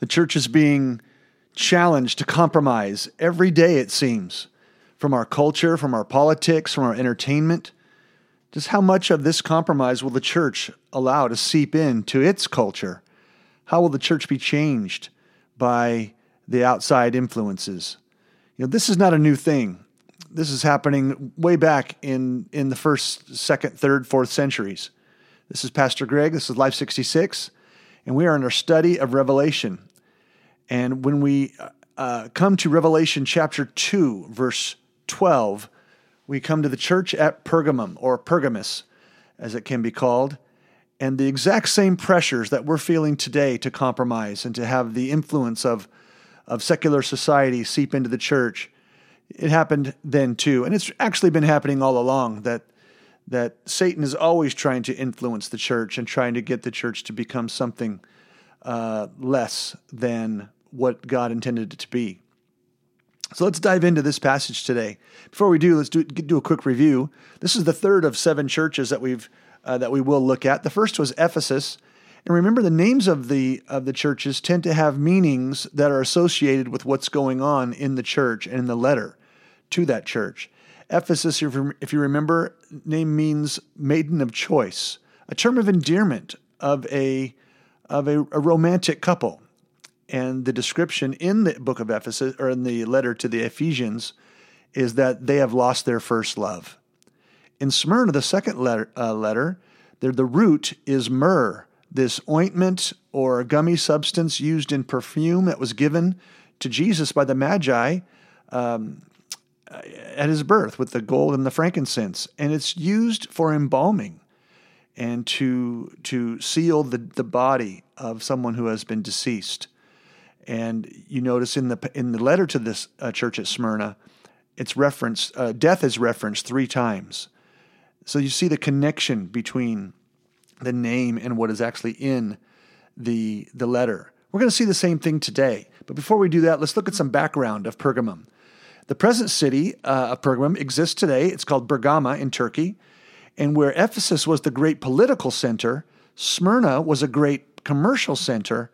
The church is being challenged to compromise every day, it seems, from our culture, from our politics, from our entertainment. Just how much of this compromise will the church allow to seep into its culture? How will the church be changed by the outside influences? You know, this is not a new thing. This is happening way back in, in the first, second, third, fourth centuries. This is Pastor Greg. This is Life 66, and we are in our study of Revelation. And when we uh, come to Revelation chapter 2, verse 12, we come to the church at Pergamum, or Pergamus, as it can be called, and the exact same pressures that we're feeling today to compromise and to have the influence of, of secular society seep into the church. It happened then too. And it's actually been happening all along that that Satan is always trying to influence the church and trying to get the church to become something uh, less than what God intended it to be. So let's dive into this passage today. Before we do, let's do, do a quick review. This is the third of seven churches that we've uh, that we will look at. The first was Ephesus, and remember the names of the of the churches tend to have meanings that are associated with what's going on in the church and in the letter to that church. Ephesus, if you remember, name means maiden of choice, a term of endearment of a of a, a romantic couple. And the description in the book of Ephesus, or in the letter to the Ephesians, is that they have lost their first love. In Smyrna, the second letter, uh, letter the root is myrrh, this ointment or gummy substance used in perfume that was given to Jesus by the Magi um, at his birth with the gold and the frankincense. And it's used for embalming and to, to seal the, the body of someone who has been deceased. And you notice in the in the letter to this uh, church at Smyrna, it's referenced uh, death is referenced three times. So you see the connection between the name and what is actually in the the letter. We're going to see the same thing today. But before we do that, let's look at some background of Pergamum. The present city uh, of Pergamum exists today. It's called Bergama in Turkey. And where Ephesus was the great political center, Smyrna was a great commercial center,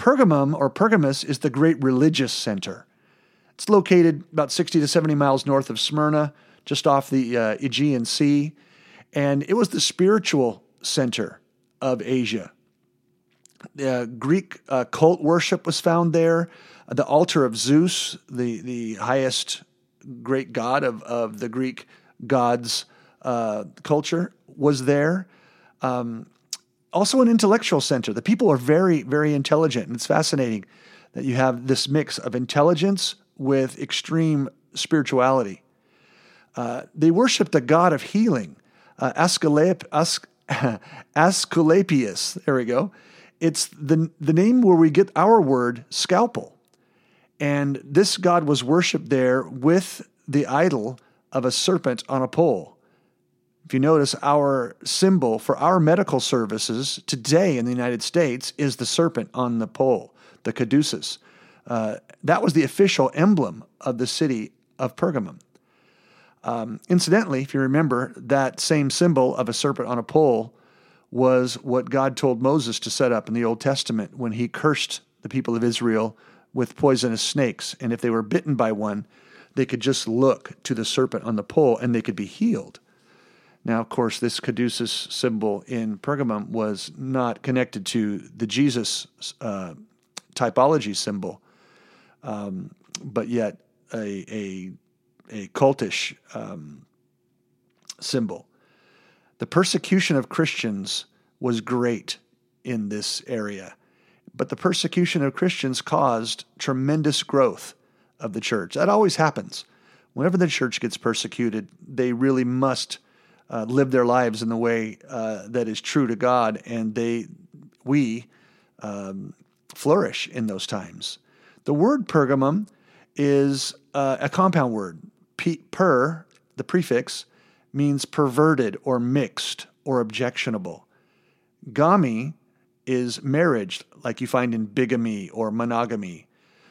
Pergamum or Pergamus is the great religious center. It's located about 60 to 70 miles north of Smyrna, just off the uh, Aegean Sea, and it was the spiritual center of Asia. Uh, Greek uh, cult worship was found there. The altar of Zeus, the, the highest great god of, of the Greek gods' uh, culture, was there. Um, also an intellectual center. The people are very, very intelligent. And it's fascinating that you have this mix of intelligence with extreme spirituality. Uh, they worship the god of healing, uh. There we go. It's the, the name where we get our word scalpel. And this god was worshiped there with the idol of a serpent on a pole. If you notice, our symbol for our medical services today in the United States is the serpent on the pole, the caduceus. Uh, that was the official emblem of the city of Pergamum. Um, incidentally, if you remember, that same symbol of a serpent on a pole was what God told Moses to set up in the Old Testament when he cursed the people of Israel with poisonous snakes. And if they were bitten by one, they could just look to the serpent on the pole and they could be healed. Now, of course, this caduceus symbol in Pergamum was not connected to the Jesus uh, typology symbol, um, but yet a, a, a cultish um, symbol. The persecution of Christians was great in this area, but the persecution of Christians caused tremendous growth of the church. That always happens. Whenever the church gets persecuted, they really must uh, live their lives in the way uh, that is true to God, and they we um, flourish in those times. The word Pergamum is uh, a compound word. P- per, the prefix, means perverted or mixed or objectionable. Gami is marriage, like you find in bigamy or monogamy.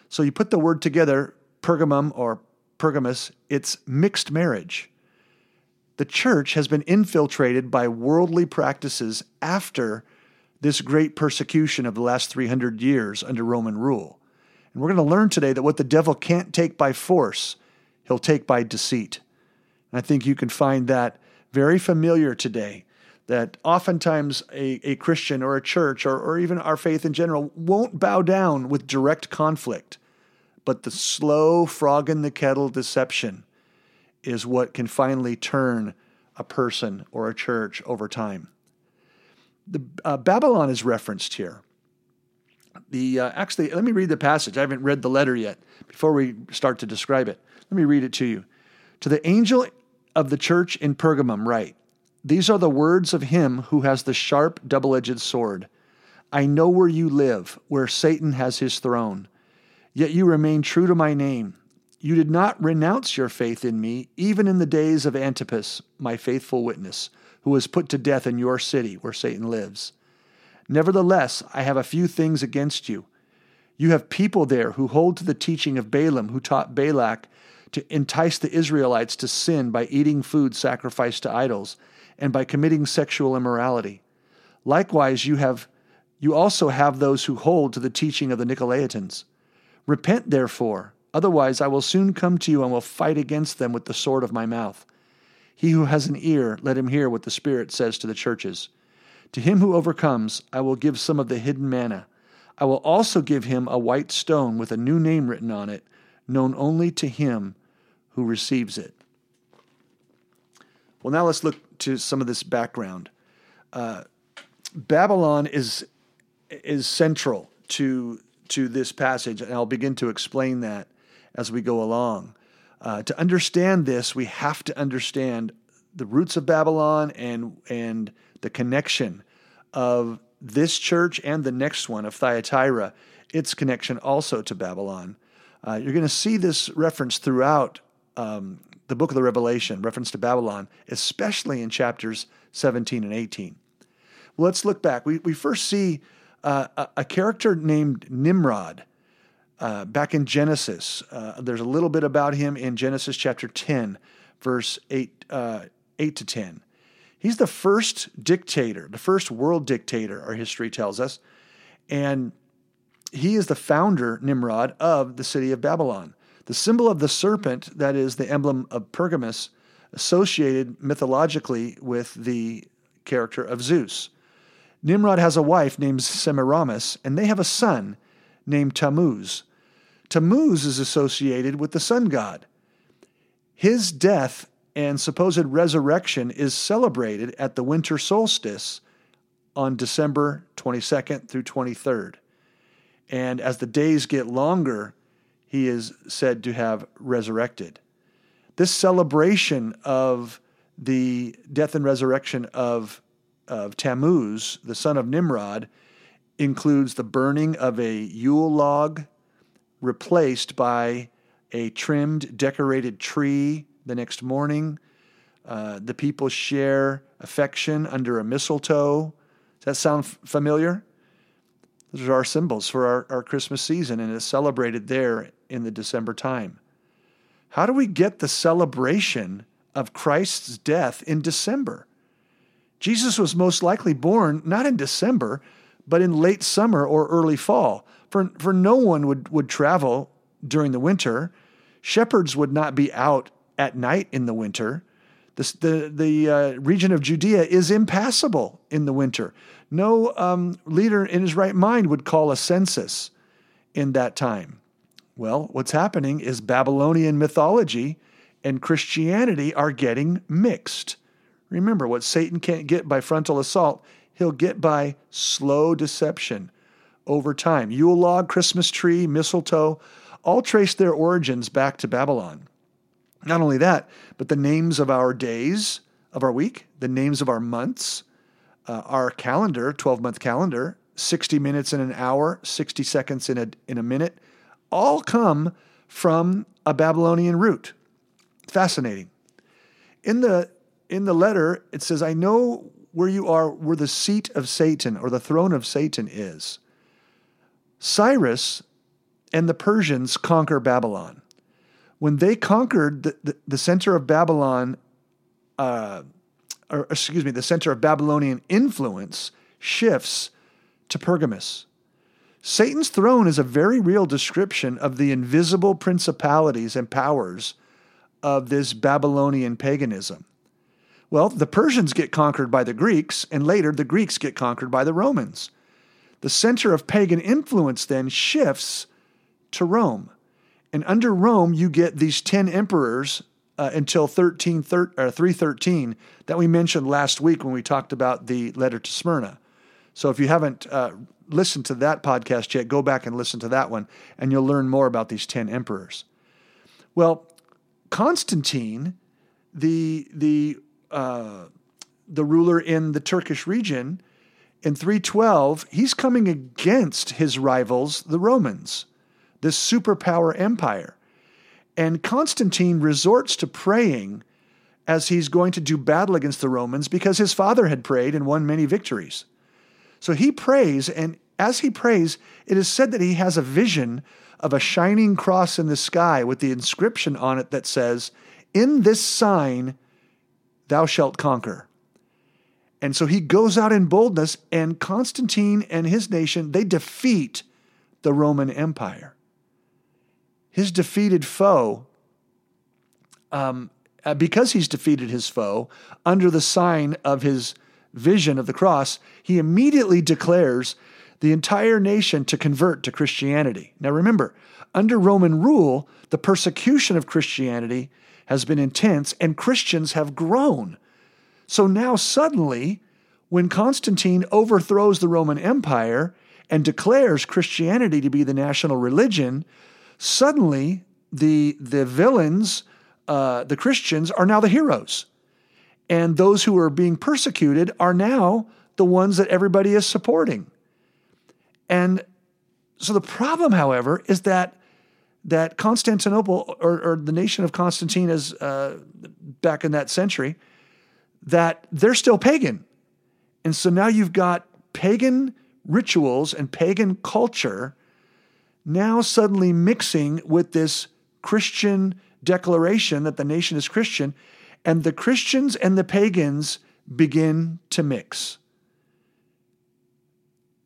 So you put the word together, Pergamum or Pergamus, it's mixed marriage the church has been infiltrated by worldly practices after this great persecution of the last 300 years under Roman rule. And we're going to learn today that what the devil can't take by force, he'll take by deceit. And I think you can find that very familiar today. That oftentimes a, a Christian or a church or, or even our faith in general won't bow down with direct conflict, but the slow frog in the kettle deception is what can finally turn a person or a church over time. The uh, Babylon is referenced here. The uh, actually, let me read the passage. I haven't read the letter yet. Before we start to describe it, let me read it to you. To the angel of the church in Pergamum, write: These are the words of him who has the sharp, double-edged sword. I know where you live, where Satan has his throne. Yet you remain true to my name. You did not renounce your faith in me, even in the days of Antipas, my faithful witness, who was put to death in your city where Satan lives. Nevertheless, I have a few things against you. You have people there who hold to the teaching of Balaam, who taught Balak to entice the Israelites to sin by eating food sacrificed to idols and by committing sexual immorality. Likewise, you have you also have those who hold to the teaching of the Nicolaitans. Repent, therefore Otherwise, I will soon come to you and will fight against them with the sword of my mouth. He who has an ear, let him hear what the Spirit says to the churches. To him who overcomes, I will give some of the hidden manna. I will also give him a white stone with a new name written on it, known only to him who receives it. Well, now let's look to some of this background. Uh, Babylon is is central to to this passage, and I'll begin to explain that as we go along. Uh, to understand this, we have to understand the roots of Babylon and and the connection of this church and the next one of Thyatira, its connection also to Babylon. Uh, you're going to see this reference throughout um, the book of the Revelation, reference to Babylon, especially in chapters 17 and 18. Well, let's look back. We, we first see uh, a, a, character named Nimrod uh, back in Genesis. Uh, there's a little bit about him in Genesis chapter 10, verse 8, uh, 8 to 10. He's the first dictator, the first world dictator, our history tells us. And he is the founder, Nimrod, of the city of Babylon. The symbol of the serpent, that is the emblem of Pergamus, associated mythologically with the character of Zeus. Nimrod has a wife named Semiramis, and they have a son named Tammuz. Tammuz is associated with the sun god. His death and supposed resurrection is celebrated at the winter solstice on December 22nd through 23rd. And as the days get longer, he is said to have resurrected. This celebration of the death and resurrection of, of Tammuz, the son of Nimrod, includes the burning of a Yule log replaced by a trimmed, decorated tree the next morning. Uh, the people share affection under a mistletoe. Does that sound f- familiar? Those are our symbols for our, our Christmas season, and it's celebrated there in the December time. How do we get the celebration of Christ's death in December? Jesus was most likely born not in December, but in late summer or early fall. For, for no one would, would travel during the winter. Shepherds would not be out at night in the winter. The, the, the uh, region of Judea is impassable in the winter. No um, leader in his right mind would call a census in that time. Well, what's happening is Babylonian mythology and Christianity are getting mixed. Remember, what Satan can't get by frontal assault, he'll get by slow deception over time. Yule log, Christmas tree, mistletoe, all trace their origins back to Babylon. Not only that, but the names of our days of our week, the names of our months, uh, our calendar, 12 month calendar, 60 minutes in an hour, 60 seconds in a, in a minute, all come from a Babylonian root. Fascinating. In the, in the letter, it says, I know where you are, where the seat of Satan or the throne of Satan is. Cyrus and the Persians conquer Babylon. When they conquered the, the, the center of Babylon, uh, or excuse me, the center of Babylonian influence shifts to Pergamus. Satan's throne is a very real description of the invisible principalities and powers of this Babylonian paganism. Well, the Persians get conquered by the Greeks, and later the Greeks get conquered by the Romans. The center of pagan influence then shifts to Rome. And under Rome, you get these 10 emperors uh, until 13, thir- 313 that we mentioned last week when we talked about the letter to Smyrna. So if you haven't uh, listened to that podcast yet, go back and listen to that one, and you'll learn more about these 10 emperors. Well, Constantine, the, the, uh, the ruler in the Turkish region, in 312, he's coming against his rivals, the Romans, this superpower empire. And Constantine resorts to praying as he's going to do battle against the Romans because his father had prayed and won many victories. So he prays, and as he prays, it is said that he has a vision of a shining cross in the sky with the inscription on it that says, In this sign thou shalt conquer. And so he goes out in boldness, and Constantine and his nation, they defeat the Roman Empire. His defeated foe, um, uh, because he's defeated his foe, under the sign of his vision of the cross, he immediately declares the entire nation to convert to Christianity. Now remember, under Roman rule, the persecution of Christianity has been intense and Christians have grown. So now suddenly, when Constantine overthrows the Roman Empire and declares Christianity to be the national religion, suddenly the, the villains, uh, the Christians, are now the heroes. And those who are being persecuted are now the ones that everybody is supporting. And so the problem, however, is that that Constantinople or, or the nation of Constantine is uh, back in that century, that they're still pagan. And so now you've got pagan rituals and pagan culture now suddenly mixing with this Christian declaration that the nation is Christian, and the Christians and the pagans begin to mix.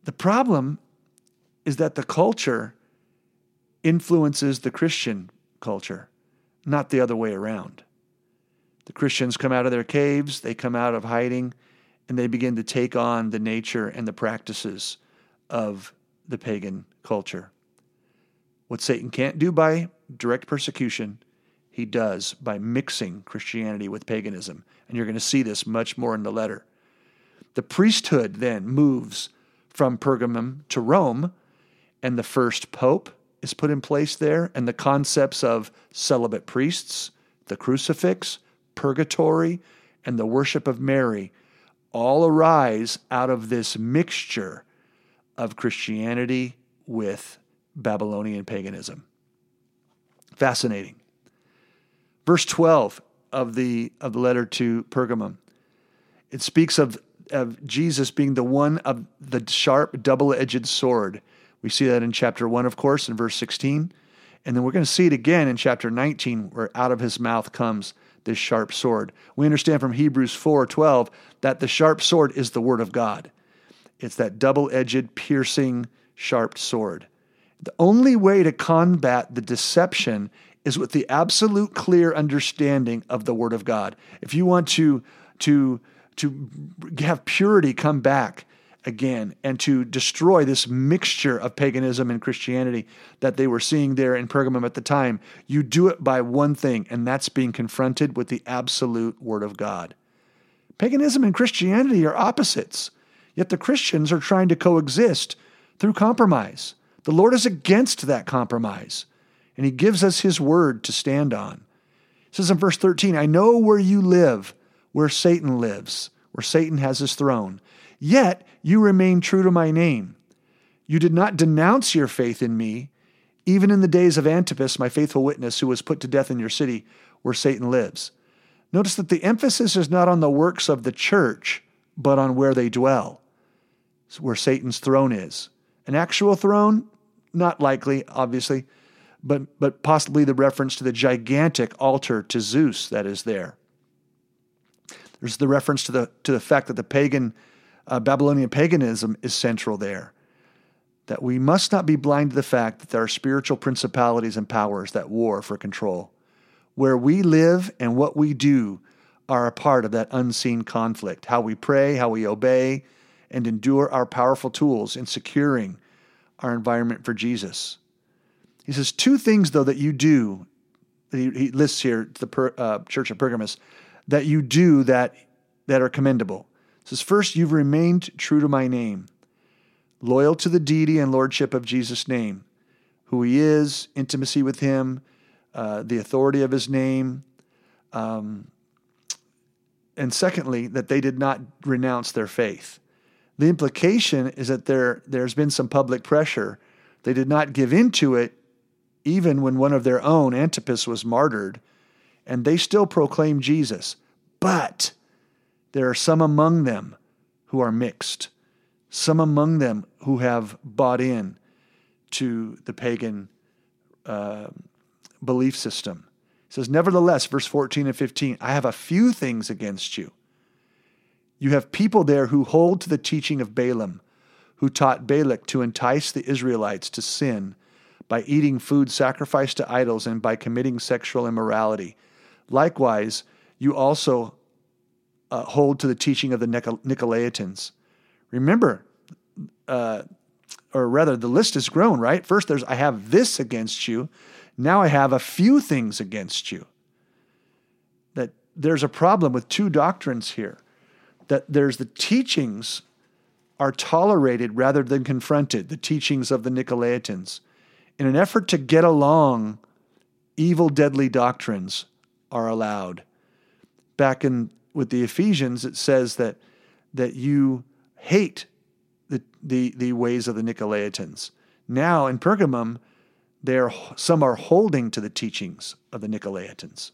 The problem is that the culture influences the Christian culture, not the other way around. The Christians come out of their caves, they come out of hiding, and they begin to take on the nature and the practices of the pagan culture. What Satan can't do by direct persecution, he does by mixing Christianity with paganism. And you're going to see this much more in the letter. The priesthood then moves from Pergamum to Rome, and the first pope is put in place there, and the concepts of celibate priests, the crucifix, purgatory, and the worship of Mary all arise out of this mixture of Christianity with Babylonian paganism. Fascinating. Verse 12 of the, of the letter to Pergamum. It speaks of, of Jesus being the one of the sharp, double edged sword we see that in chapter 1, of course, in verse 16. And then we're going to see it again in chapter 19, where out of his mouth comes this sharp sword. We understand from Hebrews 4:12 that the sharp sword is the word of God. It's that double-edged, piercing, sharp sword. The only way to combat the deception is with the absolute clear understanding of the word of God. If you want to to to have purity come back, again and to destroy this mixture of paganism and Christianity that they were seeing there in Pergamum at the time, you do it by one thing, and that's being confronted with the absolute Word of God. Paganism and Christianity are opposites, yet the Christians are trying to coexist through compromise. The Lord is against that compromise, and He gives us His Word to stand on. It says in verse 13, I know where you live, where Satan lives, where Satan has his throne. Yet you remain true to my name. You did not denounce your faith in me, even in the days of Antipas, my faithful witness, who was put to death in your city where Satan lives. Notice that the emphasis is not on the works of the church, but on where they dwell, where Satan's throne is. An actual throne? Not likely, obviously, but, but possibly the reference to the gigantic altar to Zeus that is there. There's the reference to the, to the fact that the pagan uh, Babylonian paganism is central there. That we must not be blind to the fact that there are spiritual principalities and powers that war for control. Where we live and what we do are a part of that unseen conflict. How we pray, how we obey, and endure our powerful tools in securing our environment for Jesus. He says two things, though, that you do, that he, he lists here to the per, uh, church of Pergamos, that you do that, that are commendable. He says, First, you've remained true to my name, loyal to the deity and lordship of Jesus' name, who he is, intimacy with him, uh, the authority of his name. Um, and secondly, that they did not renounce their faith. The implication is that there, there's been some public pressure. They did not give in to it, even when one of their own, Antipas, was martyred, and they still proclaim Jesus. But there are some among them who are mixed, some among them who have bought in to the pagan uh, belief system. It says, Nevertheless, verse 14 and 15, I have a few things against you. You have people there who hold to the teaching of Balaam, who taught Balak to entice the Israelites to sin by eating food sacrificed to idols and by committing sexual immorality. Likewise, you also uh, hold to the teaching of the Nicolaitans. Remember, uh, or rather, the list has grown, right? First, there's, I have this against you. Now I have a few things against you. That there's a problem with two doctrines here. That there's the teachings are tolerated rather than confronted, the teachings of the Nicolaitans. In an effort to get along, evil, deadly doctrines are allowed. Back in with the Ephesians, it says that that you hate the the, the ways of the Nicolaitans. Now in Pergamum, are, some are holding to the teachings of the Nicolaitans.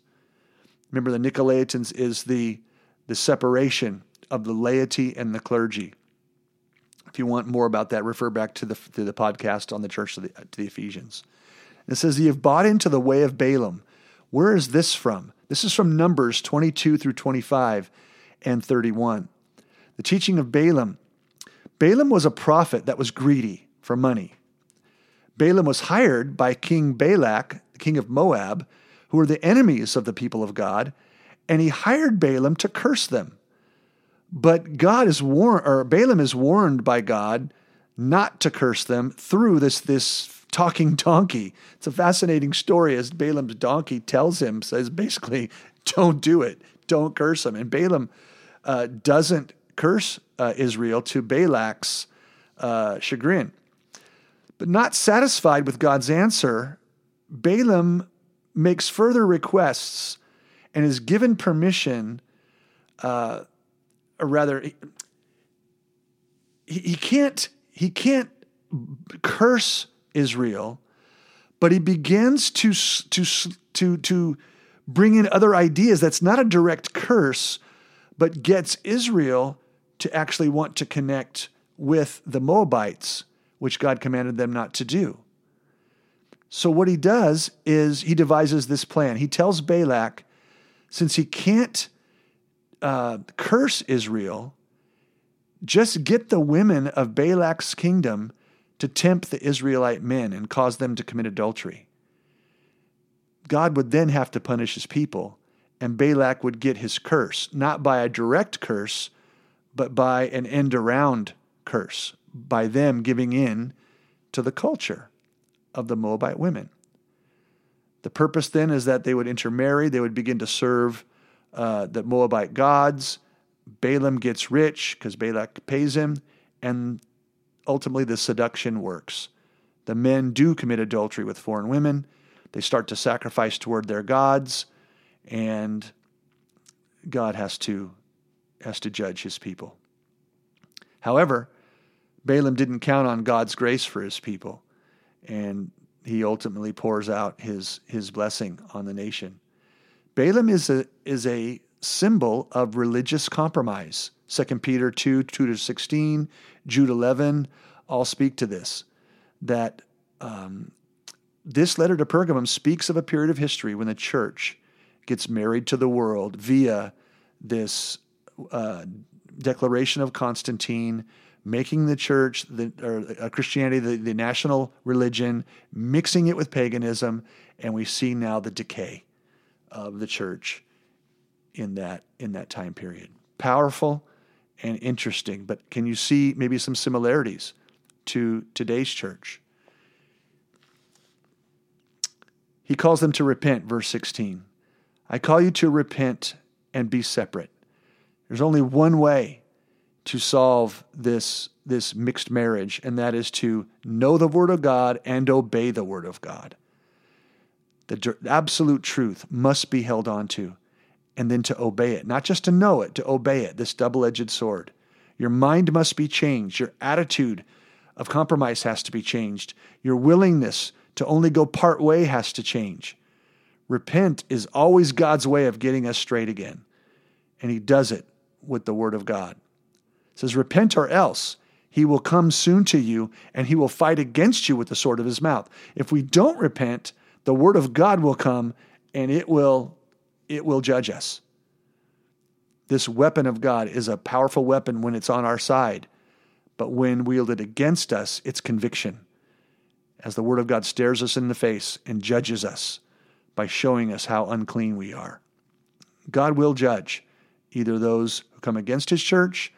Remember, the Nicolaitans is the, the separation of the laity and the clergy. If you want more about that, refer back to the, to the podcast on the church to the, to the Ephesians. It says, You have bought into the way of Balaam. Where is this from? This is from Numbers 22 through 25 and 31. The teaching of Balaam. Balaam was a prophet that was greedy for money. Balaam was hired by King Balak, the king of Moab, who were the enemies of the people of God, and he hired Balaam to curse them. But God is warned, or Balaam is warned by God not to curse them through this this talking donkey. It's a fascinating story as Balaam's donkey tells him, says basically, don't do it, don't curse them. And Balaam uh, doesn't curse uh, Israel to Balak's uh, chagrin. But not satisfied with God's answer, Balaam makes further requests and is given permission, uh, or rather, he, he can't he can't curse Israel, but he begins to to to to bring in other ideas. That's not a direct curse, but gets Israel to actually want to connect with the Moabites which God commanded them not to do. So, what he does is he devises this plan. He tells Balak, since he can't uh, curse Israel, just get the women of Balak's kingdom to tempt the Israelite men and cause them to commit adultery. God would then have to punish his people, and Balak would get his curse, not by a direct curse, but by an end around curse by them giving in to the culture of the Moabite women. The purpose then is that they would intermarry, they would begin to serve uh, the Moabite gods. Balaam gets rich because Balak pays him, and ultimately the seduction works. The men do commit adultery with foreign women. They start to sacrifice toward their gods, and God has to has to judge his people. However, Balaam didn't count on God's grace for his people, and he ultimately pours out his, his blessing on the nation. Balaam is a, is a symbol of religious compromise. 2 Peter 2 2 to 16, Jude 11 all speak to this. That um, this letter to Pergamum speaks of a period of history when the church gets married to the world via this uh, declaration of Constantine, making the church, the, or uh, Christianity, the, the national religion, mixing it with paganism, and we see now the decay of the church in that in that time period. Powerful and interesting, but can you see maybe some similarities to today's church? He calls them to repent, verse 16. I call you to repent and be separate. There's only one way to solve this, this mixed marriage, and that is to know the Word of God and obey the Word of God. The absolute truth must be held on to, and then to obey it. Not just to know it, to obey it, this double edged sword. Your mind must be changed. Your attitude of compromise has to be changed. Your willingness to only go part way has to change. Repent is always God's way of getting us straight again, and He does it with the Word of God. It says, Repent or else he will come soon to you and he will fight against you with the sword of his mouth. If we don't repent, the word of God will come and it will it will judge us. This weapon of God is a powerful weapon when it's on our side, but when wielded against us, it's conviction. As the word of God stares us in the face and judges us by showing us how unclean we are. God will judge either those who come against his church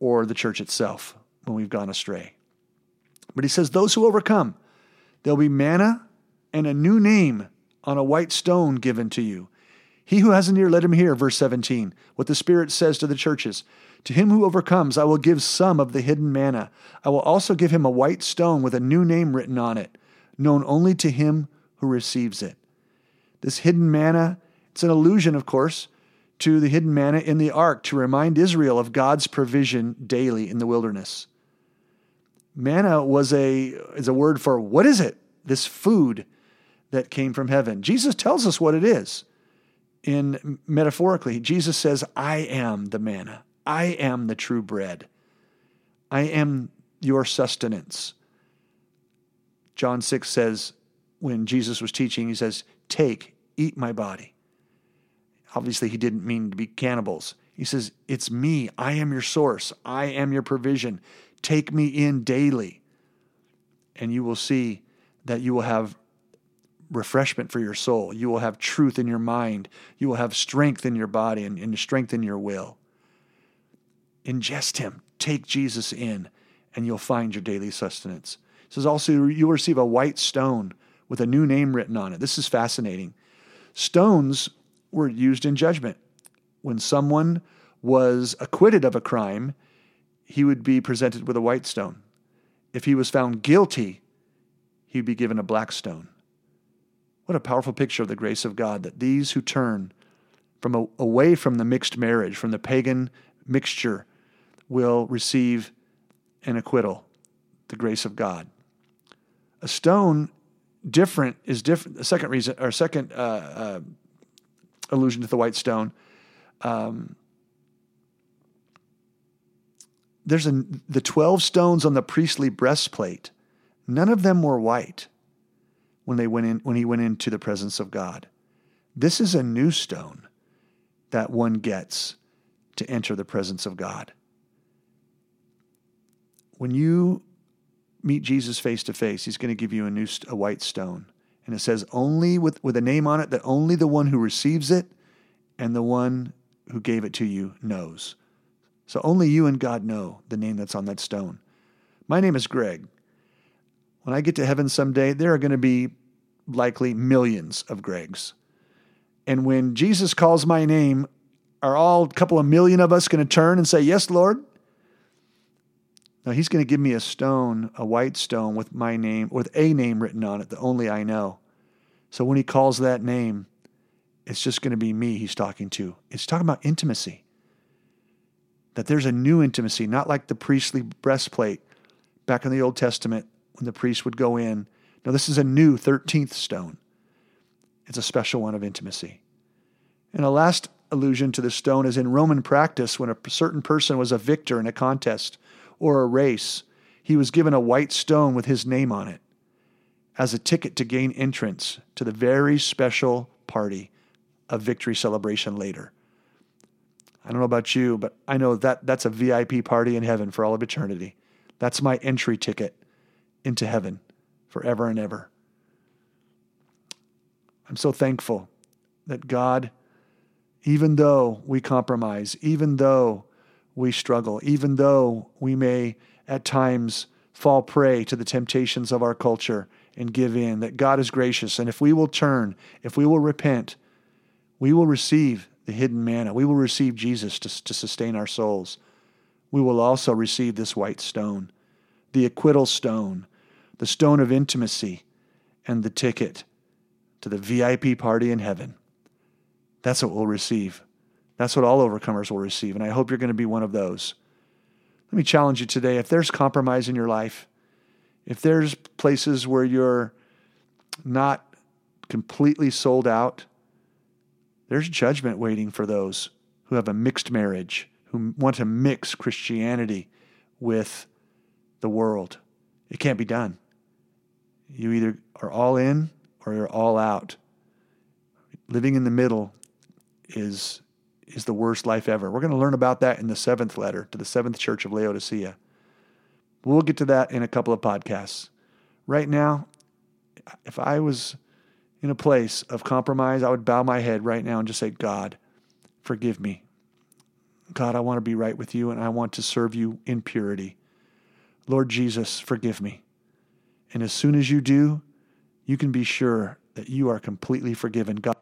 or the church itself when we've gone astray. But he says, Those who overcome, there'll be manna and a new name on a white stone given to you. He who has an ear, let him hear. Verse 17, what the Spirit says to the churches. To him who overcomes, I will give some of the hidden manna. I will also give him a white stone with a new name written on it, known only to him who receives it. This hidden manna, it's an allusion, of course, to the hidden manna in the ark to remind Israel of God's provision daily in the wilderness. Manna was a is a word for what is it? This food that came from heaven. Jesus tells us what it is. In metaphorically, Jesus says, "I am the manna. I am the true bread. I am your sustenance." John 6 says when Jesus was teaching, he says, "Take, eat my body." Obviously, he didn't mean to be cannibals. He says, It's me. I am your source. I am your provision. Take me in daily. And you will see that you will have refreshment for your soul. You will have truth in your mind. You will have strength in your body and, and strength in your will. Ingest him. Take Jesus in, and you'll find your daily sustenance. It says also, you'll receive a white stone with a new name written on it. This is fascinating. Stones were used in judgment. When someone was acquitted of a crime, he would be presented with a white stone. If he was found guilty, he'd be given a black stone. What a powerful picture of the grace of God that these who turn from a, away from the mixed marriage, from the pagan mixture, will receive an acquittal, the grace of God. A stone different is different. The second reason, or second uh, uh, allusion to the white stone. Um, there's a, the 12 stones on the priestly breastplate. None of them were white when they went in when he went into the presence of God. This is a new stone that one gets to enter the presence of God. When you meet Jesus face to face, he's going to give you a new a white stone. And it says only with, with a name on it that only the one who receives it and the one who gave it to you knows. So only you and God know the name that's on that stone. My name is Greg. When I get to heaven someday, there are going to be likely millions of Gregs. And when Jesus calls my name, are all a couple of million of us going to turn and say, Yes, Lord? Now he's going to give me a stone, a white stone with my name, with a name written on it that only I know. So when he calls that name, it's just going to be me he's talking to. It's talking about intimacy. That there's a new intimacy, not like the priestly breastplate back in the Old Testament when the priest would go in. Now, this is a new 13th stone. It's a special one of intimacy. And a last allusion to the stone is in Roman practice when a certain person was a victor in a contest or a race, he was given a white stone with his name on it as a ticket to gain entrance to the very special party of victory celebration later. I don't know about you, but I know that that's a VIP party in heaven for all of eternity. That's my entry ticket into heaven forever and ever. I'm so thankful that God, even though we compromise, even though we struggle, even though we may at times fall prey to the temptations of our culture and give in, that God is gracious. And if we will turn, if we will repent, we will receive the hidden manna. We will receive Jesus to, to sustain our souls. We will also receive this white stone, the acquittal stone, the stone of intimacy, and the ticket to the VIP party in heaven. That's what we'll receive. That's what all overcomers will receive. And I hope you're going to be one of those. Let me challenge you today if there's compromise in your life, if there's places where you're not completely sold out, there's judgment waiting for those who have a mixed marriage, who want to mix Christianity with the world. It can't be done. You either are all in or you're all out. Living in the middle is is the worst life ever. We're going to learn about that in the seventh letter to the seventh church of Laodicea. We'll get to that in a couple of podcasts. Right now, if I was in a place of compromise, I would bow my head right now and just say, God, forgive me. God, I want to be right with you and I want to serve you in purity. Lord Jesus, forgive me. And as soon as you do, you can be sure that you are completely forgiven. God